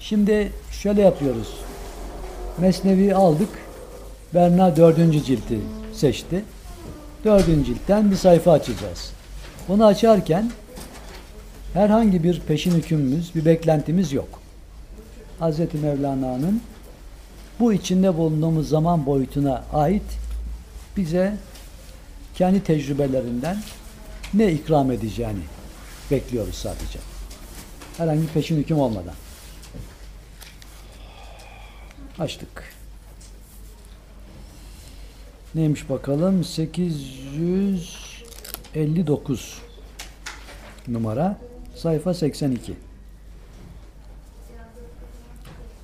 Şimdi şöyle yapıyoruz. Mesnevi aldık. Berna dördüncü cilti seçti. Dördüncü ciltten bir sayfa açacağız. Bunu açarken herhangi bir peşin hükümümüz, bir beklentimiz yok. Hz. Mevlana'nın bu içinde bulunduğumuz zaman boyutuna ait bize kendi tecrübelerinden ne ikram edeceğini bekliyoruz sadece. Herhangi peşin hüküm olmadan. Açtık. Neymiş bakalım? 859 numara. Sayfa 82.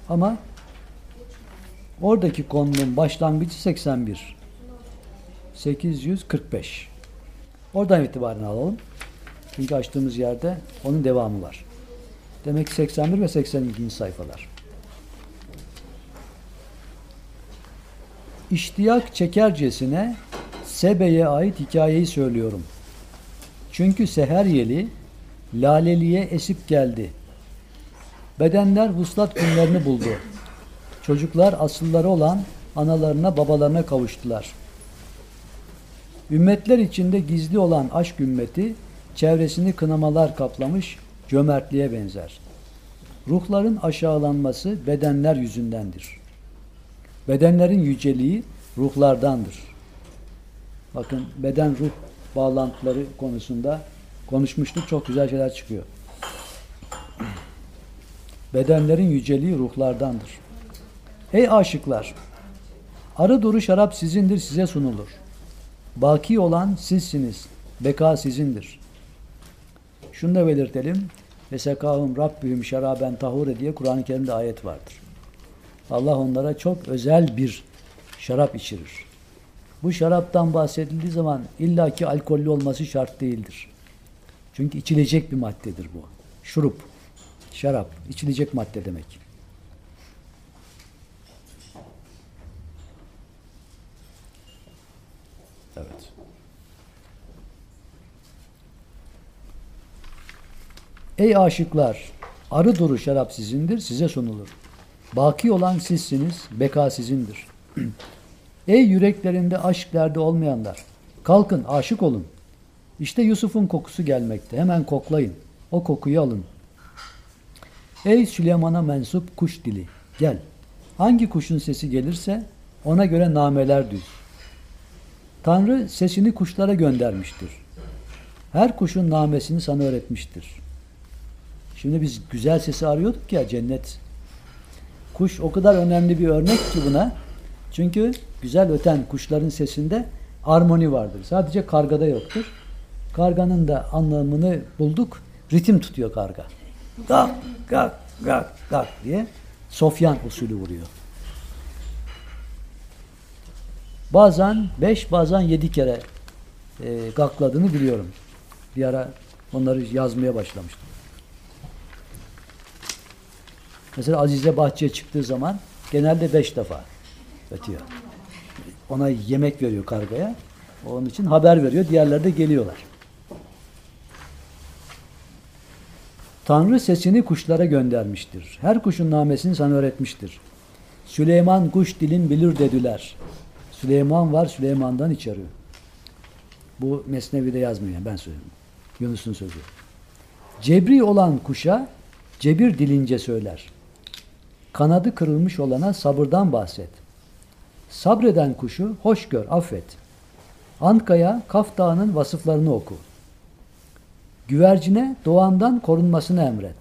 Ama oradaki konunun başlangıcı 81. 845. Oradan itibaren alalım. Çünkü açtığımız yerde onun devamı var. Demek ki 81 ve 82. sayfalar. İştiyak çekercesine Sebe'ye ait hikayeyi söylüyorum. Çünkü seher yeli laleliye esip geldi. Bedenler vuslat günlerini buldu. Çocuklar asılları olan analarına babalarına kavuştular. Ümmetler içinde gizli olan aşk ümmeti çevresini kınamalar kaplamış cömertliğe benzer. Ruhların aşağılanması bedenler yüzündendir. Bedenlerin yüceliği ruhlardandır. Bakın beden ruh bağlantıları konusunda konuşmuştuk. Çok güzel şeyler çıkıyor. Bedenlerin yüceliği ruhlardandır. Ey aşıklar! Arı duru şarap sizindir, size sunulur. Baki olan sizsiniz, beka sizindir. Şunu da belirtelim. Vesekahum Rabbihim şeraben tahure diye Kur'an-ı Kerim'de ayet vardır. Allah onlara çok özel bir şarap içirir. Bu şaraptan bahsedildiği zaman illaki alkollü olması şart değildir. Çünkü içilecek bir maddedir bu. Şurup, şarap, içilecek madde demek. Evet. Ey aşıklar, arı duru şarap sizindir, size sunulur. Baki olan sizsiniz, beka sizindir. Ey yüreklerinde aşk derdi olmayanlar, kalkın aşık olun. İşte Yusuf'un kokusu gelmekte. Hemen koklayın. O kokuyu alın. Ey Süleyman'a mensup kuş dili, gel. Hangi kuşun sesi gelirse ona göre nameler düz. Tanrı sesini kuşlara göndermiştir. Her kuşun namesini sana öğretmiştir. Şimdi biz güzel sesi arıyorduk ya cennet. Kuş o kadar önemli bir örnek ki buna. Çünkü güzel öten kuşların sesinde armoni vardır. Sadece kargada yoktur. Karganın da anlamını bulduk. Ritim tutuyor karga. Gak gak gak gak diye Sofyan usulü vuruyor. Bazen beş, bazen yedi kere e, gakladığını biliyorum. Bir ara onları yazmaya başlamıştım. Mesela Azize bahçeye çıktığı zaman genelde beş defa ötüyor. Ona yemek veriyor kargaya. Onun için haber veriyor. Diğerleri de geliyorlar. Tanrı sesini kuşlara göndermiştir. Her kuşun namesini sana öğretmiştir. Süleyman kuş dilin bilir dediler. Süleyman var, Süleyman'dan içeriyor. Bu Mesnevi'de yazmıyor, ben söylüyorum. Yunus'un sözü. Cebri olan kuşa cebir dilince söyler. Kanadı kırılmış olana sabırdan bahset. Sabreden kuşu hoş gör, affet. Anka'ya Kaf Dağı'nın vasıflarını oku. Güvercine doğandan korunmasını emret.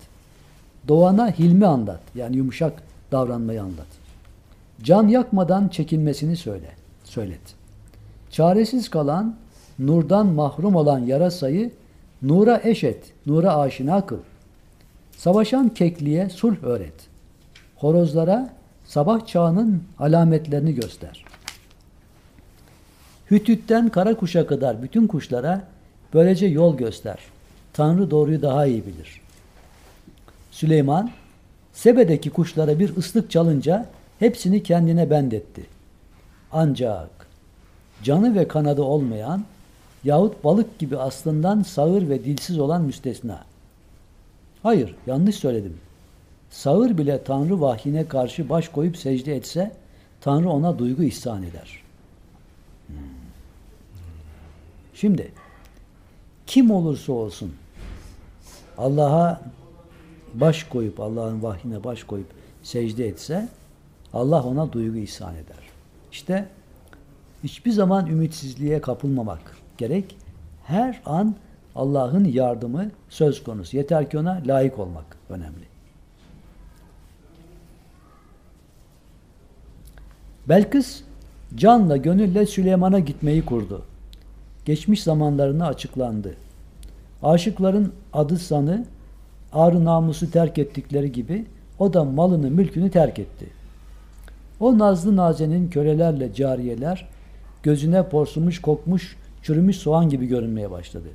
Doğana hilmi anlat. Yani yumuşak davranmayı anlat. Can yakmadan çekinmesini söyle. Söylet. Çaresiz kalan, nurdan mahrum olan yarasayı nura eş et, nura aşina kıl. Savaşan kekliğe sulh öğret. Horozlara sabah çağının alametlerini göster. Hütütten kara kuşa kadar bütün kuşlara böylece yol göster. Tanrı doğruyu daha iyi bilir. Süleyman, Sebe'deki kuşlara bir ıslık çalınca hepsini kendine bendetti. Ancak canı ve kanadı olmayan yahut balık gibi aslından sağır ve dilsiz olan müstesna. Hayır, yanlış söyledim. Sağır bile Tanrı vahyine karşı baş koyup secde etse Tanrı ona duygu ihsan eder. Hmm. Şimdi kim olursa olsun Allah'a baş koyup Allah'ın vahyine baş koyup secde etse Allah ona duygu ihsan eder. İşte hiçbir zaman ümitsizliğe kapılmamak gerek. Her an Allah'ın yardımı söz konusu. Yeter ki ona layık olmak önemli. Belkıs canla gönülle Süleyman'a gitmeyi kurdu. Geçmiş zamanlarına açıklandı. Aşıkların adı sanı, ağrı namusu terk ettikleri gibi o da malını mülkünü terk etti. O nazlı nazenin kölelerle cariyeler gözüne porsumuş kokmuş çürümüş soğan gibi görünmeye başladı.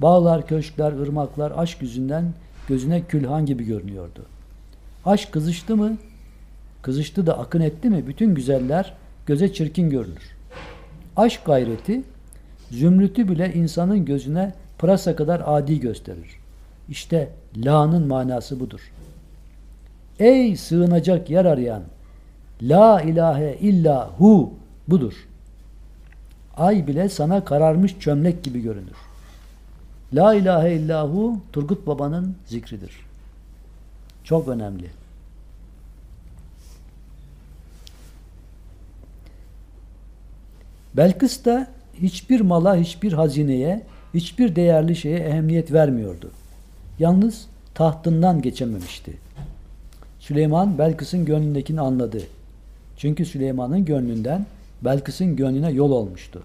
Bağlar, köşkler, ırmaklar aşk yüzünden gözüne külhan gibi görünüyordu. Aşk kızıştı mı? Kızıştı da akın etti mi? Bütün güzeller göze çirkin görünür. Aşk gayreti zümrütü bile insanın gözüne pırasa kadar adi gösterir. İşte la'nın manası budur. Ey sığınacak yer arayan La ilahe illa hu budur. Ay bile sana kararmış çömlek gibi görünür. La ilahe illahu Turgut Baba'nın zikridir. Çok önemli. Belkıs da hiçbir mala, hiçbir hazineye, hiçbir değerli şeye ehemmiyet vermiyordu. Yalnız tahtından geçememişti. Süleyman Belkıs'ın gönlündekini anladı. Çünkü Süleyman'ın gönlünden Belkıs'ın gönlüne yol olmuştu.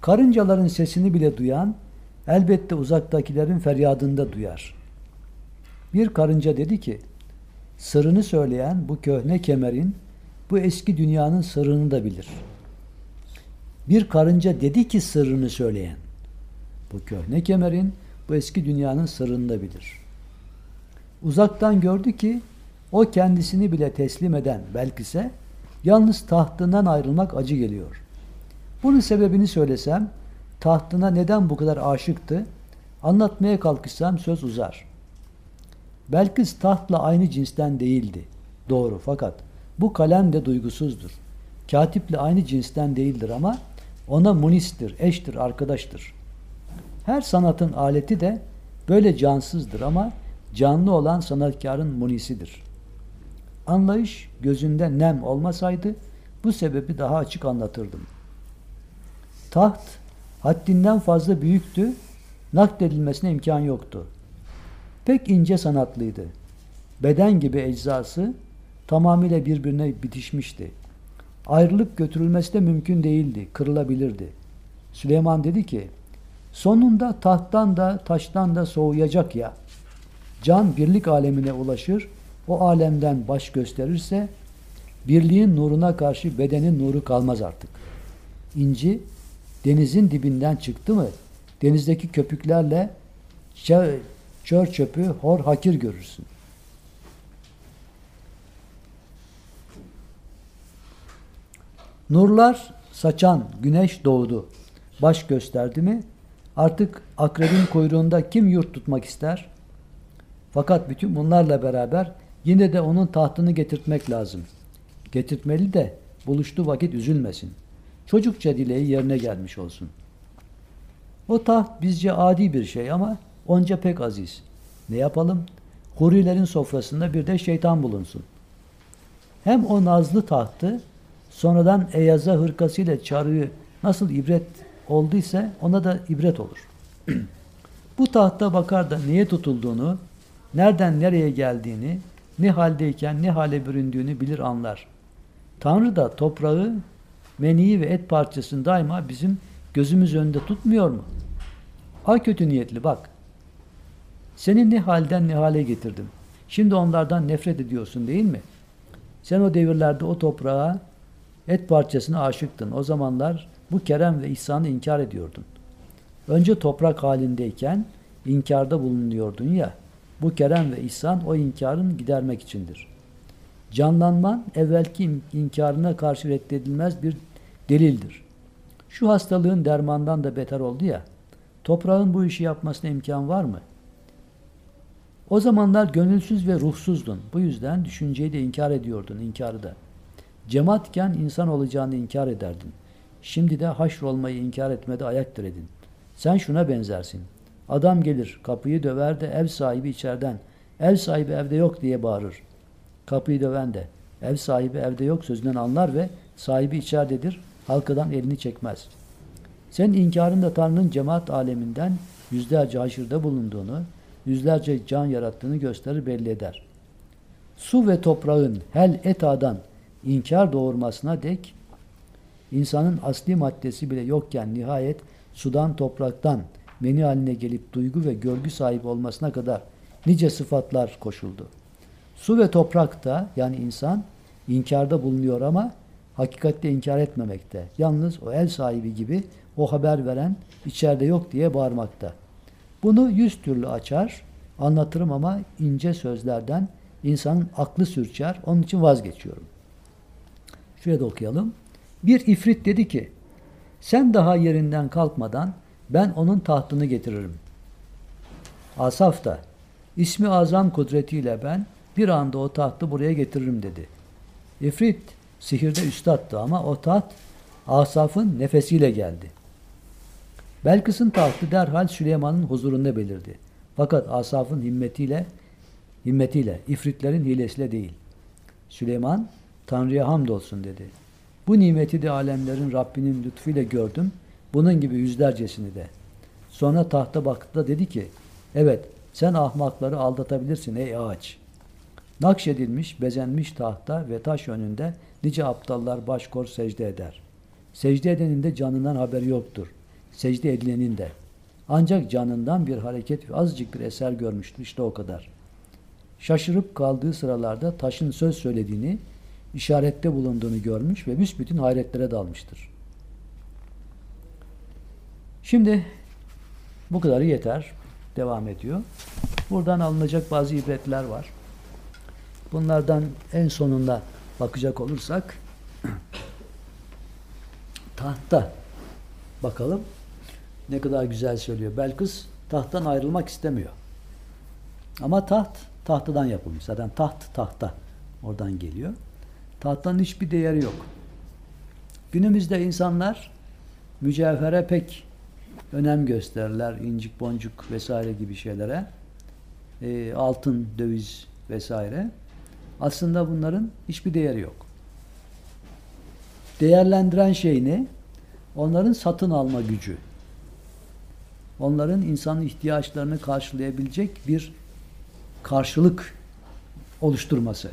Karıncaların sesini bile duyan elbette uzaktakilerin feryadında duyar. Bir karınca dedi ki, sırrını söyleyen bu köhne kemerin, bu eski dünyanın sırrını da bilir. Bir karınca dedi ki sırrını söyleyen, bu köhne kemerin, bu eski dünyanın sırrını da bilir. Uzaktan gördü ki, o kendisini bile teslim eden belkise, yalnız tahtından ayrılmak acı geliyor. Bunun sebebini söylesem, tahtına neden bu kadar aşıktı, anlatmaya kalkışsam söz uzar. Belkıs tahtla aynı cinsten değildi. Doğru fakat bu kalem de duygusuzdur. Katiple aynı cinsten değildir ama ona munistir, eştir, arkadaştır. Her sanatın aleti de böyle cansızdır ama canlı olan sanatkarın munisidir. Anlayış gözünde nem olmasaydı bu sebebi daha açık anlatırdım. Taht haddinden fazla büyüktü, nakledilmesine imkan yoktu. Pek ince sanatlıydı. Beden gibi eczası tamamıyla birbirine bitişmişti. Ayrılıp götürülmesi de mümkün değildi, kırılabilirdi. Süleyman dedi ki, sonunda tahttan da taştan da soğuyacak ya. Can birlik alemine ulaşır, o alemden baş gösterirse, birliğin nuruna karşı bedenin nuru kalmaz artık. İnci denizin dibinden çıktı mı denizdeki köpüklerle çör çöpü hor hakir görürsün. Nurlar saçan güneş doğdu. Baş gösterdi mi artık akrebin kuyruğunda kim yurt tutmak ister? Fakat bütün bunlarla beraber yine de onun tahtını getirtmek lazım. Getirtmeli de buluştu vakit üzülmesin.'' çocukça dileği yerine gelmiş olsun. O taht bizce adi bir şey ama onca pek aziz. Ne yapalım? Hurilerin sofrasında bir de şeytan bulunsun. Hem o nazlı tahtı sonradan Eyaza hırkasıyla çarığı nasıl ibret olduysa ona da ibret olur. Bu tahta bakar da niye tutulduğunu, nereden nereye geldiğini, ne haldeyken ne hale büründüğünü bilir anlar. Tanrı da toprağı meniyi ve et parçasını daima bizim gözümüz önünde tutmuyor mu? Ha kötü niyetli bak. Seni ne halden ne hale getirdim. Şimdi onlardan nefret ediyorsun değil mi? Sen o devirlerde o toprağa et parçasına aşıktın. O zamanlar bu kerem ve ihsanı inkar ediyordun. Önce toprak halindeyken inkarda bulunuyordun ya. Bu kerem ve ihsan o inkarın gidermek içindir. Canlanman evvelki inkarına karşı reddedilmez bir delildir. Şu hastalığın dermandan da beter oldu ya, toprağın bu işi yapmasına imkan var mı? O zamanlar gönülsüz ve ruhsuzdun. Bu yüzden düşünceyi de inkar ediyordun, inkarı da. Cemaatken insan olacağını inkar ederdin. Şimdi de haşr olmayı inkar etmede ayak diredin. Sen şuna benzersin. Adam gelir, kapıyı döver de ev sahibi içeriden, ev sahibi evde yok diye bağırır. Kapıyı döven de, ev sahibi evde yok sözünden anlar ve sahibi içeridedir, halkadan elini çekmez. Senin inkarın da Tanrı'nın cemaat aleminden yüzlerce haşırda bulunduğunu, yüzlerce can yarattığını gösterir belli eder. Su ve toprağın hel etadan inkar doğurmasına dek insanın asli maddesi bile yokken nihayet sudan topraktan meni haline gelip duygu ve görgü sahibi olmasına kadar nice sıfatlar koşuldu. Su ve toprakta yani insan inkarda bulunuyor ama hakikatte inkar etmemekte. Yalnız o el sahibi gibi o haber veren içeride yok diye bağırmakta. Bunu yüz türlü açar, anlatırım ama ince sözlerden insanın aklı sürçer. Onun için vazgeçiyorum. Şuraya da okuyalım. Bir ifrit dedi ki, sen daha yerinden kalkmadan ben onun tahtını getiririm. Asaf da, ismi azam kudretiyle ben bir anda o tahtı buraya getiririm dedi. İfrit sihirde üstattı ama o taht Asaf'ın nefesiyle geldi. Belkıs'ın tahtı derhal Süleyman'ın huzurunda belirdi. Fakat Asaf'ın himmetiyle himmetiyle, ifritlerin hilesiyle değil. Süleyman, Tanrı'ya hamdolsun dedi. Bu nimeti de alemlerin Rabbinin lütfuyla gördüm. Bunun gibi yüzlercesini de. Sonra tahta baktı dedi ki, evet sen ahmakları aldatabilirsin ey ağaç. Nakşedilmiş, bezenmiş tahta ve taş önünde nice aptallar başkor secde eder. Secde edenin de canından haberi yoktur. Secde edilenin de. Ancak canından bir hareket ve azıcık bir eser görmüştür. İşte o kadar. Şaşırıp kaldığı sıralarda taşın söz söylediğini, işarette bulunduğunu görmüş ve büsbütün hayretlere dalmıştır. Şimdi bu kadarı yeter. Devam ediyor. Buradan alınacak bazı ibretler var. Bunlardan en sonunda bakacak olursak tahta bakalım ne kadar güzel söylüyor. Belkıs tahttan ayrılmak istemiyor. Ama taht tahtadan yapılmış. Zaten taht tahta oradan geliyor. Tahttan hiçbir değeri yok. Günümüzde insanlar mücevhere pek önem gösterirler. incik boncuk vesaire gibi şeylere. E, altın, döviz vesaire. Aslında bunların hiçbir değeri yok. Değerlendiren şey ne? Onların satın alma gücü. Onların insanın ihtiyaçlarını karşılayabilecek bir karşılık oluşturması.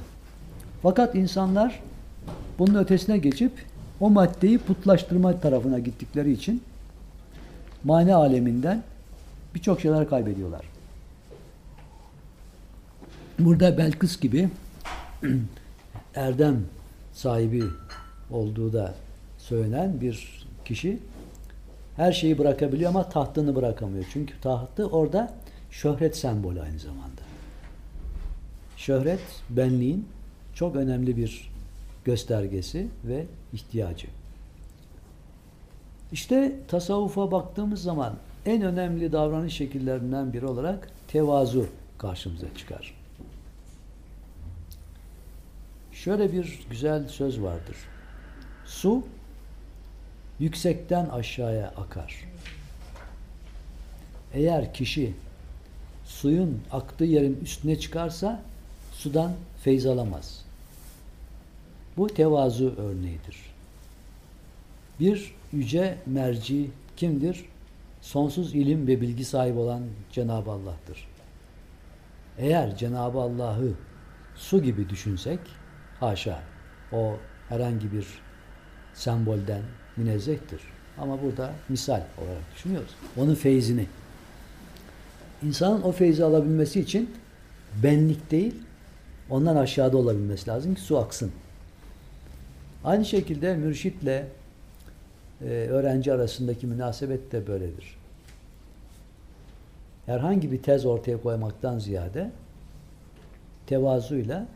Fakat insanlar bunun ötesine geçip o maddeyi putlaştırma tarafına gittikleri için mani aleminden birçok şeyler kaybediyorlar. Burada Belkıs gibi erdem sahibi olduğu da söylenen bir kişi her şeyi bırakabiliyor ama tahtını bırakamıyor. Çünkü tahtı orada şöhret sembolü aynı zamanda. Şöhret benliğin çok önemli bir göstergesi ve ihtiyacı. İşte tasavvufa baktığımız zaman en önemli davranış şekillerinden biri olarak tevazu karşımıza çıkar. Şöyle bir güzel söz vardır. Su yüksekten aşağıya akar. Eğer kişi suyun aktığı yerin üstüne çıkarsa sudan feyz alamaz. Bu tevazu örneğidir. Bir yüce merci kimdir? Sonsuz ilim ve bilgi sahibi olan Cenab-ı Allah'tır. Eğer Cenab-ı Allah'ı su gibi düşünsek, haşa, o herhangi bir sembolden münezzehtir. Ama burada misal olarak düşünüyoruz. Onun feyzini. İnsanın o feyzi alabilmesi için benlik değil, ondan aşağıda olabilmesi lazım ki su aksın. Aynı şekilde mürşitle e, öğrenci arasındaki münasebet de böyledir. Herhangi bir tez ortaya koymaktan ziyade tevazuyla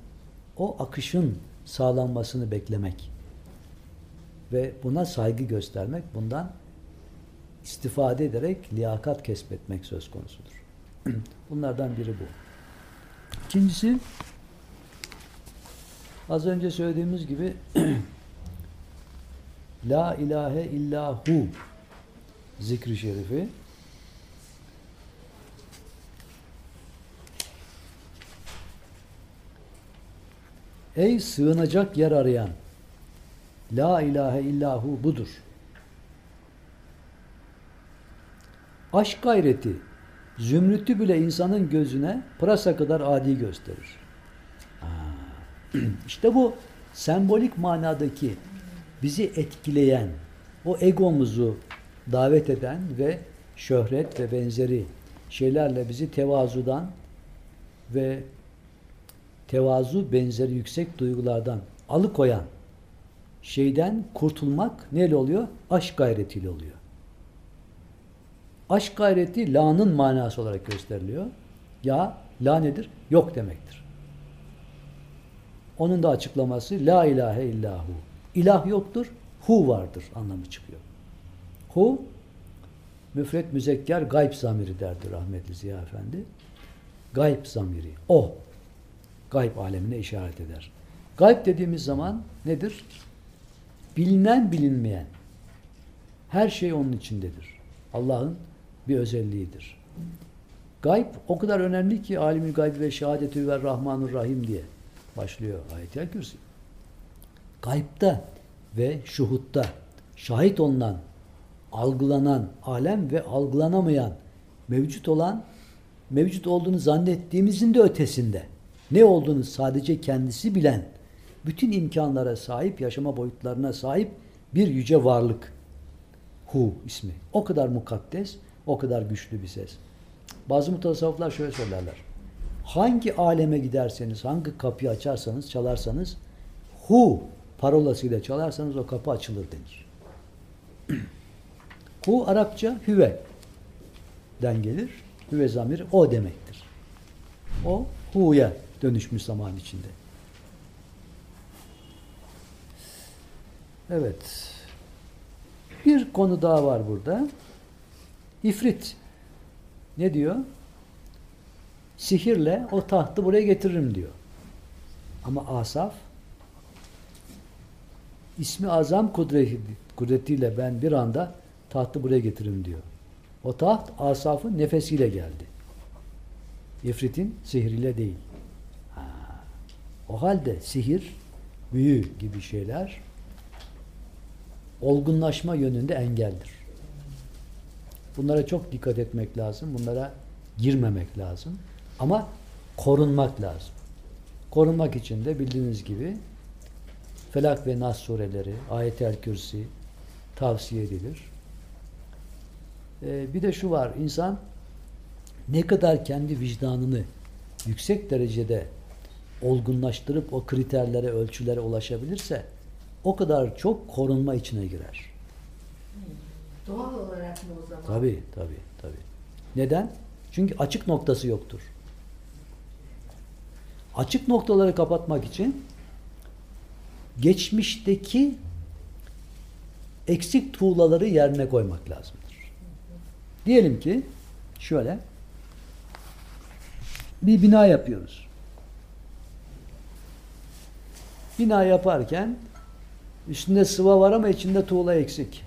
o akışın sağlanmasını beklemek ve buna saygı göstermek, bundan istifade ederek liyakat kesbetmek söz konusudur. Bunlardan biri bu. İkincisi az önce söylediğimiz gibi La ilahe illahu zikri şerifi Ey sığınacak yer arayan La ilahe illahu budur. Aşk gayreti zümrütü bile insanın gözüne pırasa kadar adi gösterir. İşte bu sembolik manadaki bizi etkileyen, o egomuzu davet eden ve şöhret ve benzeri şeylerle bizi tevazudan ve tevazu benzeri yüksek duygulardan alıkoyan şeyden kurtulmak neyle oluyor? Aşk gayretiyle oluyor. Aşk gayreti la'nın manası olarak gösteriliyor. Ya, la nedir? Yok demektir. Onun da açıklaması la ilahe illahu. İlah yoktur, hu vardır anlamı çıkıyor. Hu, müfret müzekker gayb zamiri derdi rahmetli Ziya Efendi. Gayb zamiri, o. Gayb alemine işaret eder. Gayb dediğimiz zaman nedir? Bilinen bilinmeyen. Her şey onun içindedir. Allah'ın bir özelliğidir. Gayb o kadar önemli ki alimül gayb ve şehadetü ve rahmanur rahim diye başlıyor ayet-el kürsi. Gaybda ve şuhutta şahit olunan, algılanan alem ve algılanamayan mevcut olan mevcut olduğunu zannettiğimizin de ötesinde ne olduğunu sadece kendisi bilen bütün imkanlara sahip, yaşama boyutlarına sahip bir yüce varlık. Hu ismi. O kadar mukaddes, o kadar güçlü bir ses. Bazı mutasavvıflar şöyle söylerler. Hangi aleme giderseniz, hangi kapıyı açarsanız, çalarsanız hu parolasıyla çalarsanız o kapı açılır denir. hu Arapça hüve den gelir. Hüve zamiri o demektir. O hu'ya dönüşmüş zaman içinde. Evet. Bir konu daha var burada. İfrit. Ne diyor? Sihirle o tahtı buraya getiririm diyor. Ama Asaf ismi azam kudreti, kudretiyle ben bir anda tahtı buraya getiririm diyor. O taht Asaf'ın nefesiyle geldi. İfrit'in sihriyle değil. Ha. O halde sihir, büyü gibi şeyler olgunlaşma yönünde engeldir. Bunlara çok dikkat etmek lazım. Bunlara girmemek lazım. Ama korunmak lazım. Korunmak için de bildiğiniz gibi Felak ve Nas sureleri, Ayet-el Kürsi tavsiye edilir. Ee, bir de şu var, insan ne kadar kendi vicdanını yüksek derecede olgunlaştırıp o kriterlere, ölçülere ulaşabilirse o kadar çok korunma içine girer. Doğal olarak mı o zaman? Tabii, tabii, tabii. Neden? Çünkü açık noktası yoktur. Açık noktaları kapatmak için geçmişteki eksik tuğlaları yerine koymak lazımdır. Diyelim ki şöyle bir bina yapıyoruz. Bina yaparken üstünde sıva var ama içinde tuğla eksik.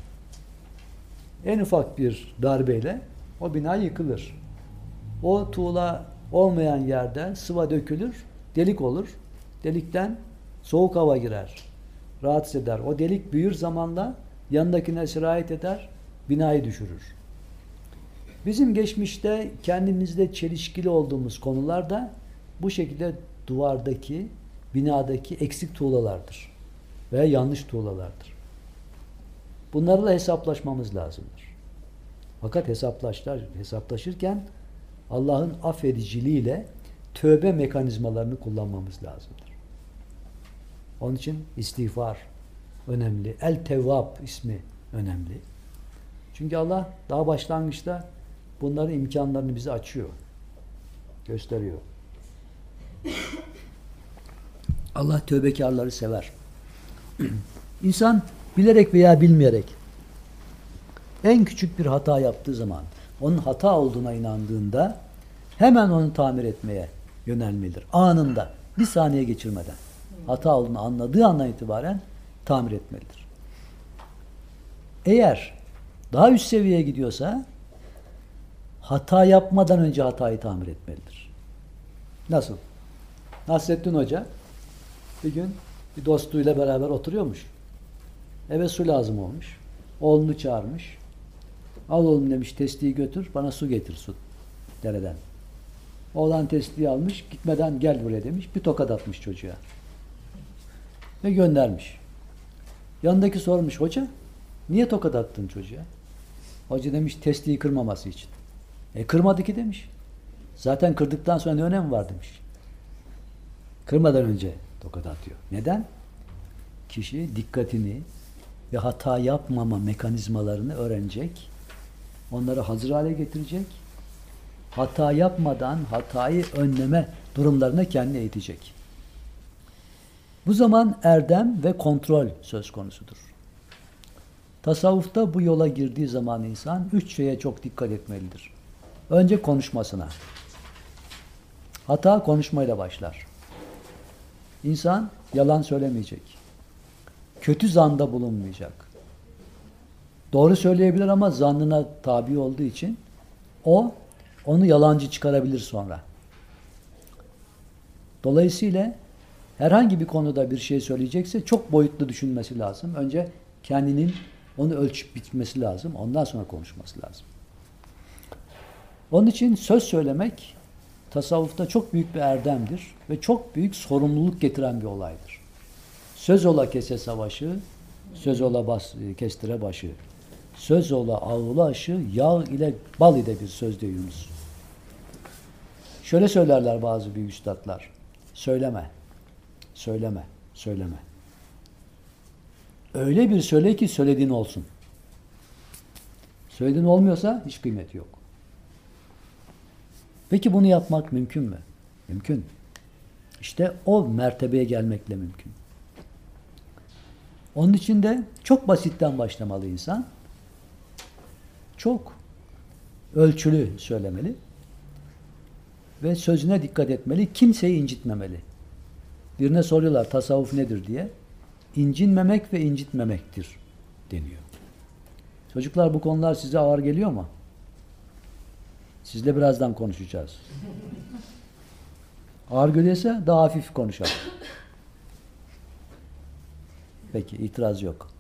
En ufak bir darbeyle o bina yıkılır. O tuğla olmayan yerde sıva dökülür, delik olur. Delikten soğuk hava girer. Rahatsız eder. O delik büyür zamanla yanındakine sirayet eder, binayı düşürür. Bizim geçmişte kendimizde çelişkili olduğumuz konularda bu şekilde duvardaki, binadaki eksik tuğlalardır. Veya yanlış tuğlalardır. Bunlarla hesaplaşmamız lazımdır. Fakat hesaplaşlar, hesaplaşırken Allah'ın affediciliğiyle tövbe mekanizmalarını kullanmamız lazımdır. Onun için istiğfar önemli. El Tevvab ismi önemli. Çünkü Allah daha başlangıçta bunların imkanlarını bize açıyor. Gösteriyor. Allah tövbekarları sever. İnsan bilerek veya bilmeyerek en küçük bir hata yaptığı zaman onun hata olduğuna inandığında hemen onu tamir etmeye yönelmelidir. Anında, bir saniye geçirmeden. Hata olduğunu anladığı andan itibaren tamir etmelidir. Eğer daha üst seviyeye gidiyorsa hata yapmadan önce hatayı tamir etmelidir. Nasıl? Nasrettin Hoca bir gün bir dostuyla beraber oturuyormuş. Eve su lazım olmuş. Oğlunu çağırmış. Al oğlum demiş testiyi götür bana su getir su dereden. Oğlan testiyi almış gitmeden gel buraya demiş bir tokat atmış çocuğa. Ve göndermiş. Yanındaki sormuş hoca niye tokat attın çocuğa? Hoca demiş testiyi kırmaması için. E kırmadı ki demiş. Zaten kırdıktan sonra ne önemi var demiş. Kırmadan önce tokat atıyor. Neden? Kişi dikkatini ve hata yapmama mekanizmalarını öğrenecek. Onları hazır hale getirecek. Hata yapmadan hatayı önleme durumlarına kendini eğitecek. Bu zaman erdem ve kontrol söz konusudur. Tasavvufta bu yola girdiği zaman insan üç şeye çok dikkat etmelidir. Önce konuşmasına. Hata konuşmayla başlar. İnsan yalan söylemeyecek. Kötü zanda bulunmayacak. Doğru söyleyebilir ama zannına tabi olduğu için o onu yalancı çıkarabilir sonra. Dolayısıyla herhangi bir konuda bir şey söyleyecekse çok boyutlu düşünmesi lazım. Önce kendinin onu ölçüp bitmesi lazım. Ondan sonra konuşması lazım. Onun için söz söylemek tasavvufta çok büyük bir erdemdir ve çok büyük sorumluluk getiren bir olaydır. Söz ola kese savaşı, söz ola bas, kestire başı. Söz ola ağula aşı, yağ ile bal ile bir söz diyor Yunus. Şöyle söylerler bazı büyük üstadlar. Söyleme, söyleme, söyleme. Öyle bir söyle ki söylediğin olsun. Söylediğin olmuyorsa hiç kıymeti yok. Peki bunu yapmak mümkün mü? Mümkün. İşte o mertebeye gelmekle mümkün. Onun için de çok basitten başlamalı insan. Çok ölçülü söylemeli. Ve sözüne dikkat etmeli. Kimseyi incitmemeli. Birine soruyorlar tasavvuf nedir diye. İncinmemek ve incitmemektir deniyor. Çocuklar bu konular size ağır geliyor mu? Sizle birazdan konuşacağız. Ağır geliyorsa daha hafif konuşalım. Peki itiraz yok.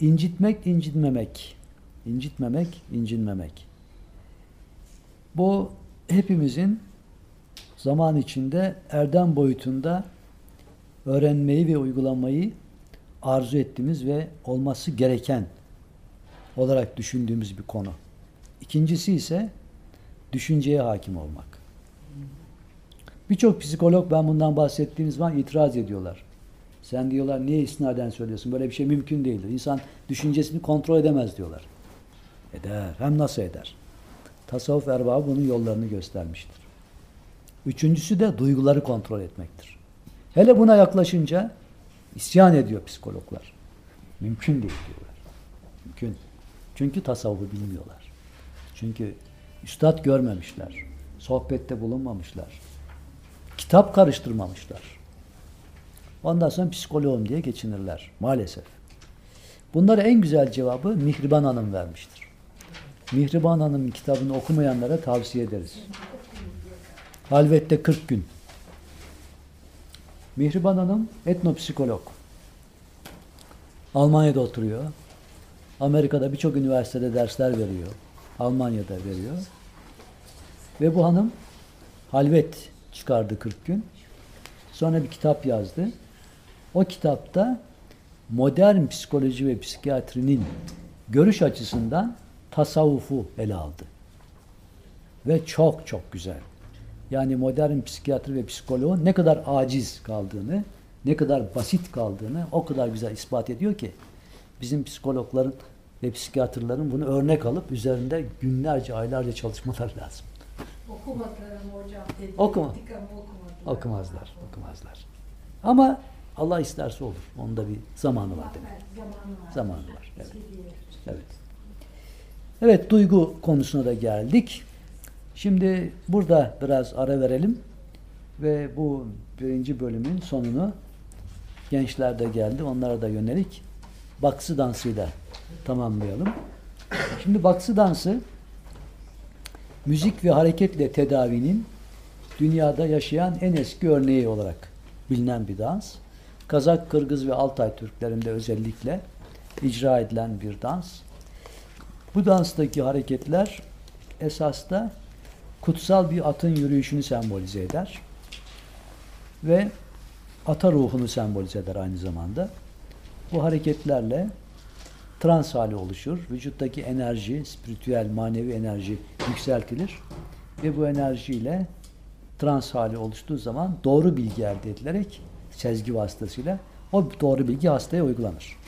İncitmek, incitmemek. İncitmemek, incinmemek. Bu hepimizin zaman içinde erdem boyutunda öğrenmeyi ve uygulamayı arzu ettiğimiz ve olması gereken olarak düşündüğümüz bir konu. İkincisi ise düşünceye hakim olmak. Birçok psikolog ben bundan bahsettiğim zaman itiraz ediyorlar. Sen diyorlar niye isnaden söylüyorsun? Böyle bir şey mümkün değildir. İnsan düşüncesini kontrol edemez diyorlar. Eder. Hem nasıl eder? Tasavvuf erbabı bunun yollarını göstermiştir. Üçüncüsü de duyguları kontrol etmektir. Hele buna yaklaşınca isyan ediyor psikologlar. Mümkün değil diyorlar. Mümkün. Çünkü tasavvufu bilmiyorlar. Çünkü üstad görmemişler. Sohbette bulunmamışlar. Kitap karıştırmamışlar. Ondan sonra psikoloğum diye geçinirler. Maalesef. Bunlara en güzel cevabı Mihriban Hanım vermiştir. Mihriban Hanım'ın kitabını okumayanlara tavsiye ederiz. Halvette 40 gün. Mihriban Hanım etnopsikolog. Almanya'da oturuyor. Amerika'da birçok üniversitede dersler veriyor. Almanya'da veriyor. Ve bu hanım halvet çıkardı 40 gün. Sonra bir kitap yazdı. O kitapta modern psikoloji ve psikiyatrinin görüş açısından tasavvufu ele aldı. Ve çok çok güzel. Yani modern psikiyatri ve psikoloğun ne kadar aciz kaldığını, ne kadar basit kaldığını o kadar güzel ispat ediyor ki bizim psikologların ve psikiyatrların bunu örnek alıp üzerinde günlerce, aylarca çalışmalar lazım. Okumadılar ama hocam dedi. Okuma. Ama okumadılar. Okumazlar, okumazlar. Ama Allah isterse olur. Onda bir zamanı var demek. Evet, Zamanı var. Zamanı var. Evet. Şey diye. Evet. Evet, duygu konusuna da geldik. Şimdi burada biraz ara verelim ve bu birinci bölümün sonunu gençler de geldi. Onlara da yönelik baksı dansıyla tamamlayalım. Şimdi baksı dansı müzik ve hareketle tedavinin dünyada yaşayan en eski örneği olarak bilinen bir dans. Kazak, Kırgız ve Altay Türklerinde özellikle icra edilen bir dans. Bu danstaki hareketler esasda kutsal bir atın yürüyüşünü sembolize eder. Ve ata ruhunu sembolize eder aynı zamanda. Bu hareketlerle trans hali oluşur. Vücuttaki enerji, spiritüel, manevi enerji yükseltilir. Ve bu enerjiyle trans hali oluştuğu zaman doğru bilgi elde edilerek sezgi vasıtasıyla o doğru bilgi hastaya uygulanır.